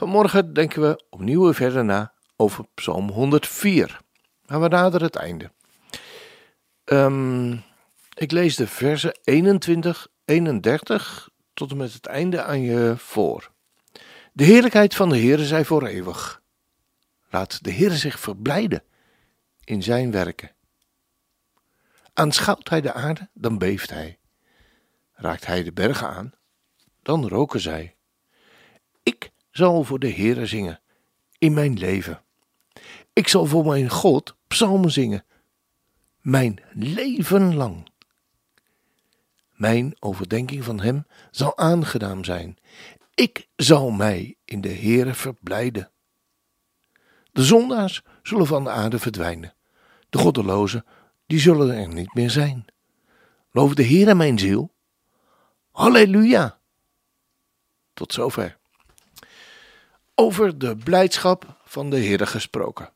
Vanmorgen denken we opnieuw verder na over Psalm 104. Maar we naderen het einde. Ehm, ik lees de versen 21, 31 tot en met het einde aan je voor. De heerlijkheid van de Heere zij voor eeuwig. Laat de Heere zich verblijden in zijn werken. Aanschouwt hij de aarde, dan beeft hij. Raakt hij de bergen aan, dan roken zij. Ik zal voor de Heere zingen in mijn leven. Ik zal voor mijn God psalmen zingen, mijn leven lang. Mijn overdenking van hem zal aangedaan zijn. Ik zal mij in de Heere verblijden. De zondaars zullen van de aarde verdwijnen. De goddelozen, die zullen er niet meer zijn. Loof de Heere mijn ziel. Halleluja. Tot zover. Over de blijdschap van de Heere gesproken.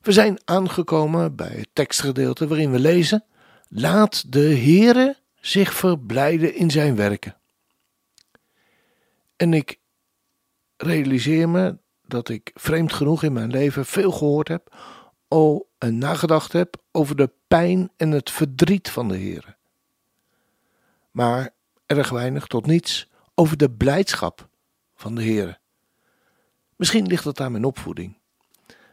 We zijn aangekomen bij het tekstgedeelte waarin we lezen: Laat de Heere zich verblijden in zijn werken. En ik realiseer me dat ik vreemd genoeg in mijn leven veel gehoord heb oh, en nagedacht heb over de pijn en het verdriet van de Heere. Maar erg weinig tot niets over de blijdschap van de Heere. Misschien ligt dat aan mijn opvoeding,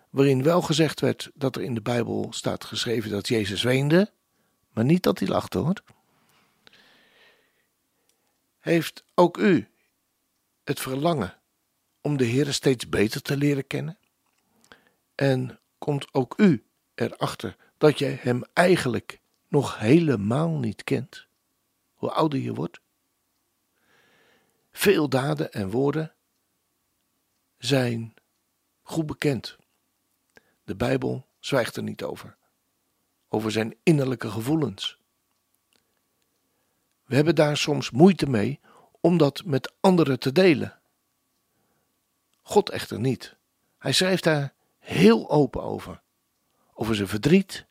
waarin wel gezegd werd dat er in de Bijbel staat geschreven dat Jezus weende, maar niet dat hij lachte hoor. Heeft ook u het verlangen om de Heer steeds beter te leren kennen? En komt ook u erachter dat je Hem eigenlijk nog helemaal niet kent, hoe ouder je wordt? Veel daden en woorden zijn goed bekend. De Bijbel zwijgt er niet over, over zijn innerlijke gevoelens. We hebben daar soms moeite mee om dat met anderen te delen. God echter niet. Hij schrijft daar heel open over. Over zijn verdriet,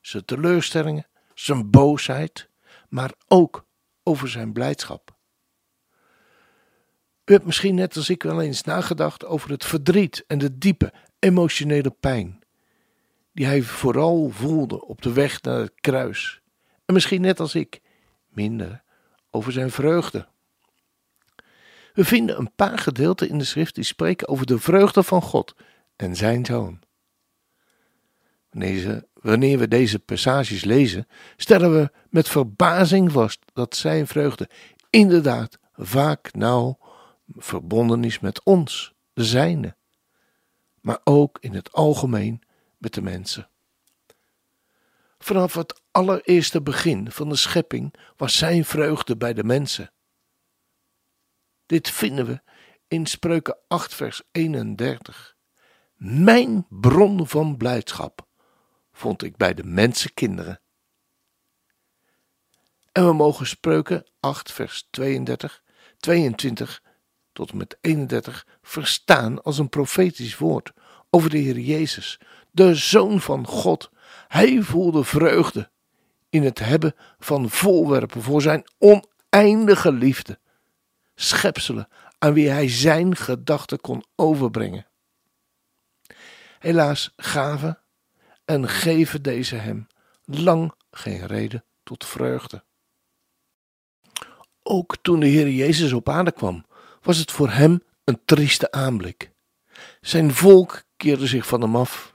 zijn teleurstellingen, zijn boosheid, maar ook over zijn blijdschap. U hebt misschien net als ik wel eens nagedacht over het verdriet en de diepe emotionele pijn die hij vooral voelde op de weg naar het kruis. En misschien net als ik minder over zijn vreugde. We vinden een paar gedeelten in de schrift die spreken over de vreugde van God en zijn zoon. Wanneer we deze passages lezen, stellen we met verbazing vast dat zijn vreugde inderdaad vaak nauw verbonden is met ons, de zijne, maar ook in het algemeen met de mensen. Vanaf het allereerste begin van de schepping was zijn vreugde bij de mensen. Dit vinden we in Spreuken 8, vers 31. Mijn bron van blijdschap vond ik bij de mensenkinderen. En we mogen Spreuken 8, vers 32, 22 tot en met 31 verstaan als een profetisch woord over de Heer Jezus, de Zoon van God. Hij voelde vreugde in het hebben van voorwerpen voor zijn oneindige liefde, schepselen aan wie hij zijn gedachten kon overbrengen. Helaas gaven en geven deze hem lang geen reden tot vreugde. Ook toen de Heer Jezus op aarde kwam, was het voor hem een trieste aanblik. Zijn volk keerde zich van hem af.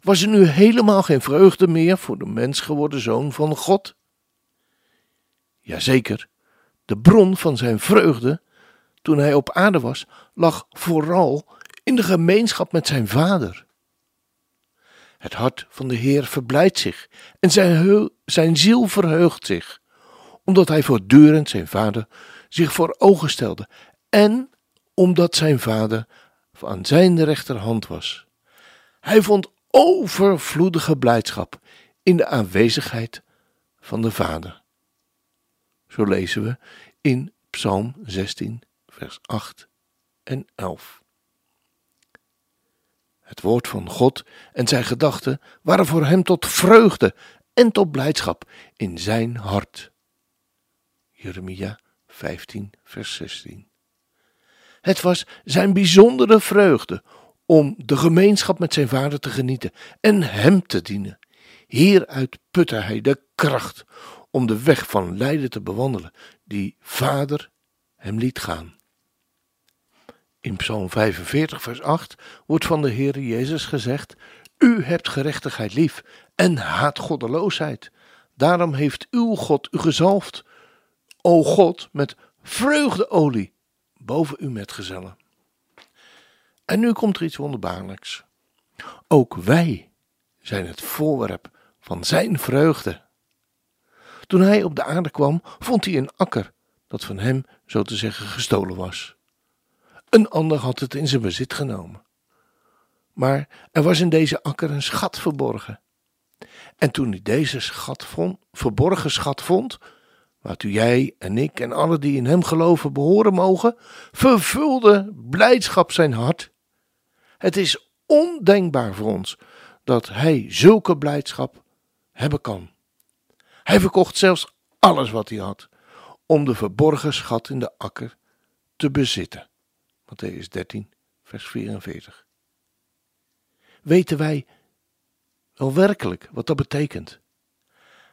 Was er nu helemaal geen vreugde meer voor de mens geworden zoon van God? Jazeker, de bron van zijn vreugde toen hij op aarde was, lag vooral in de gemeenschap met zijn vader. Het hart van de Heer verblijdt zich en zijn, zijn ziel verheugt zich, omdat hij voortdurend zijn vader zich voor ogen stelde en omdat zijn vader aan zijn rechterhand was. Hij vond overvloedige blijdschap in de aanwezigheid van de Vader. Zo lezen we in Psalm 16, vers 8 en 11. Het woord van God en zijn gedachten waren voor hem tot vreugde en tot blijdschap in zijn hart. Jeremia 15, vers 16. Het was zijn bijzondere vreugde om de gemeenschap met zijn vader te genieten en hem te dienen. Hieruit putte hij de kracht om de weg van lijden te bewandelen, die vader hem liet gaan. In Psalm 45, vers 8 wordt van de Heer Jezus gezegd: U hebt gerechtigheid lief en haat goddeloosheid. Daarom heeft uw God u gezalfd, o God, met vreugdeolie boven uw metgezellen. En nu komt er iets wonderbaarlijks. Ook wij zijn het voorwerp van zijn vreugde. Toen hij op de aarde kwam, vond hij een akker dat van hem, zo te zeggen, gestolen was. Een ander had het in zijn bezit genomen. Maar er was in deze akker een schat verborgen. En toen hij deze schat vond, verborgen schat vond, waartoe jij en ik en alle die in hem geloven behoren mogen, vervulde blijdschap zijn hart. Het is ondenkbaar voor ons dat hij zulke blijdschap hebben kan. Hij verkocht zelfs alles wat hij had om de verborgen schat in de akker te bezitten. Matthäus 13, vers 44. Weten wij wel werkelijk wat dat betekent?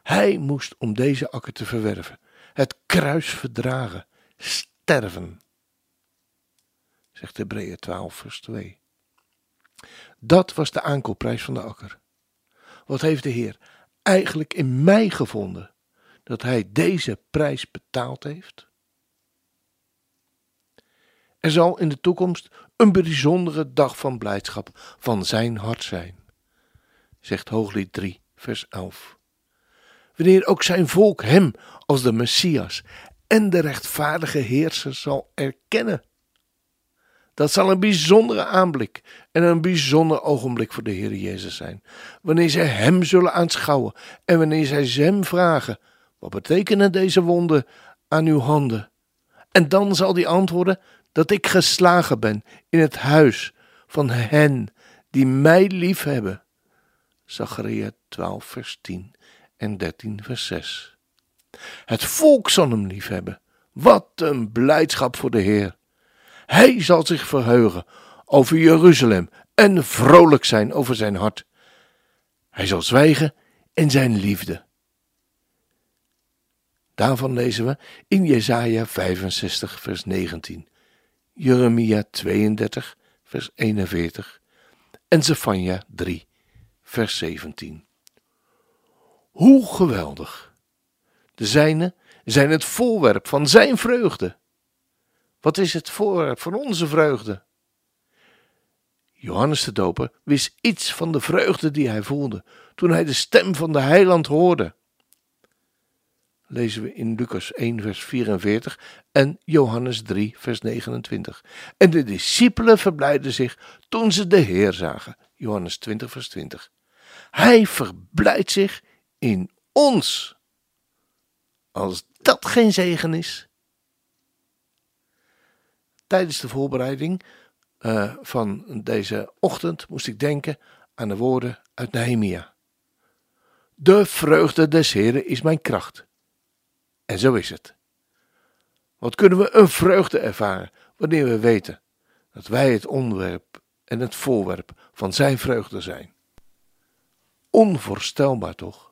Hij moest om deze akker te verwerven, het kruis verdragen, sterven. Zegt Hebreeën 12, vers 2. Dat was de aankoopprijs van de akker. Wat heeft de Heer eigenlijk in mij gevonden dat Hij deze prijs betaald heeft? Er zal in de toekomst een bijzondere dag van blijdschap van zijn hart zijn, zegt Hooglied 3, vers 11. Wanneer ook zijn volk hem als de Messias en de rechtvaardige heerser zal erkennen. Dat zal een bijzondere aanblik en een bijzonder ogenblik voor de Heer Jezus zijn. Wanneer zij Hem zullen aanschouwen en wanneer zij Hem vragen: Wat betekenen deze wonden aan uw handen? En dan zal hij antwoorden: Dat ik geslagen ben in het huis van hen die mij lief hebben. Zacharia 12, vers 10 en 13, vers 6. Het volk zal hem lief hebben. Wat een blijdschap voor de Heer. Hij zal zich verheugen over Jeruzalem en vrolijk zijn over zijn hart. Hij zal zwijgen in zijn liefde. Daarvan lezen we in Jesaja 65 vers 19, Jeremia 32 vers 41 en Zephania 3 vers 17. Hoe geweldig! De zijnen zijn het voorwerp van zijn vreugde. Wat is het voorwerp van onze vreugde? Johannes de Doper wist iets van de vreugde die hij voelde toen hij de stem van de heiland hoorde. Lezen we in Lucas 1, vers 44 en Johannes 3, vers 29. En de discipelen verblijden zich toen ze de Heer zagen. Johannes 20, vers 20. Hij verblijdt zich in ons. Als dat geen zegen is. Tijdens de voorbereiding uh, van deze ochtend moest ik denken aan de woorden uit Nehemia. De vreugde des Heren is mijn kracht. En zo is het. Wat kunnen we een vreugde ervaren wanneer we weten dat wij het onderwerp en het voorwerp van zijn vreugde zijn? Onvoorstelbaar toch?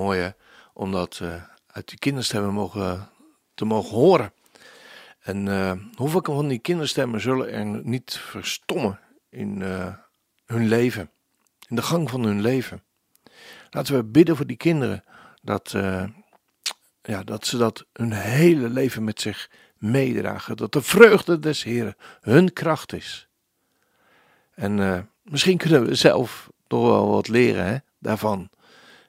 Mooi om dat uh, uit die kinderstemmen mogen, te mogen horen. En uh, hoeveel van die kinderstemmen zullen er niet verstommen in uh, hun leven, in de gang van hun leven. Laten we bidden voor die kinderen, dat, ja, dat ze dat hun hele leven met zich meedragen. Dat de vreugde des Heren hun kracht is. En misschien kunnen we zelf toch wel wat leren hè, daarvan.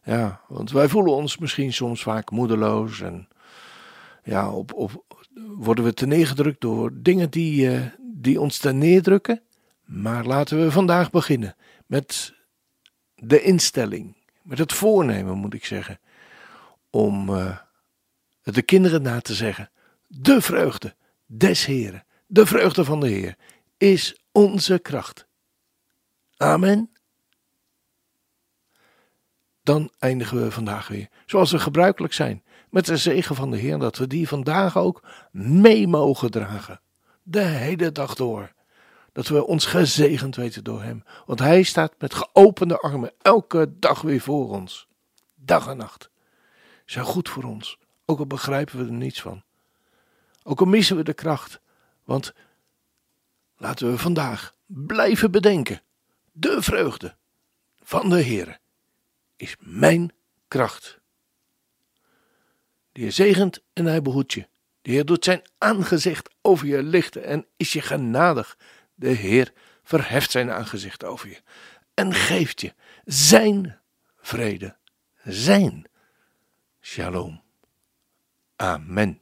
Ja, want wij voelen ons misschien soms vaak moedeloos en ja, op, worden we te neergedrukt door dingen die, uh, die ons ten neerdrukken. Maar laten we vandaag beginnen met de instelling, met het voornemen moet ik zeggen, om uh, de kinderen na te zeggen. De vreugde des Heren, de vreugde van de Heer, is onze kracht. Amen dan eindigen we vandaag weer zoals we gebruikelijk zijn. Met de zegen van de Heer, dat we die vandaag ook mee mogen dragen. De hele dag door. Dat we ons gezegend weten door Hem. Want Hij staat met geopende armen elke dag weer voor ons. Dag en nacht. Is goed voor ons. Ook al begrijpen we er niets van. Ook al missen we de kracht. Want laten we vandaag blijven bedenken. De vreugde van de Heer is mijn kracht. De Heer zegent en hij behoedt je. De Heer doet zijn aangezicht over je lichten en is je genadig. De Heer verheft zijn aangezicht over je en geeft je zijn vrede, zijn shalom. Amen.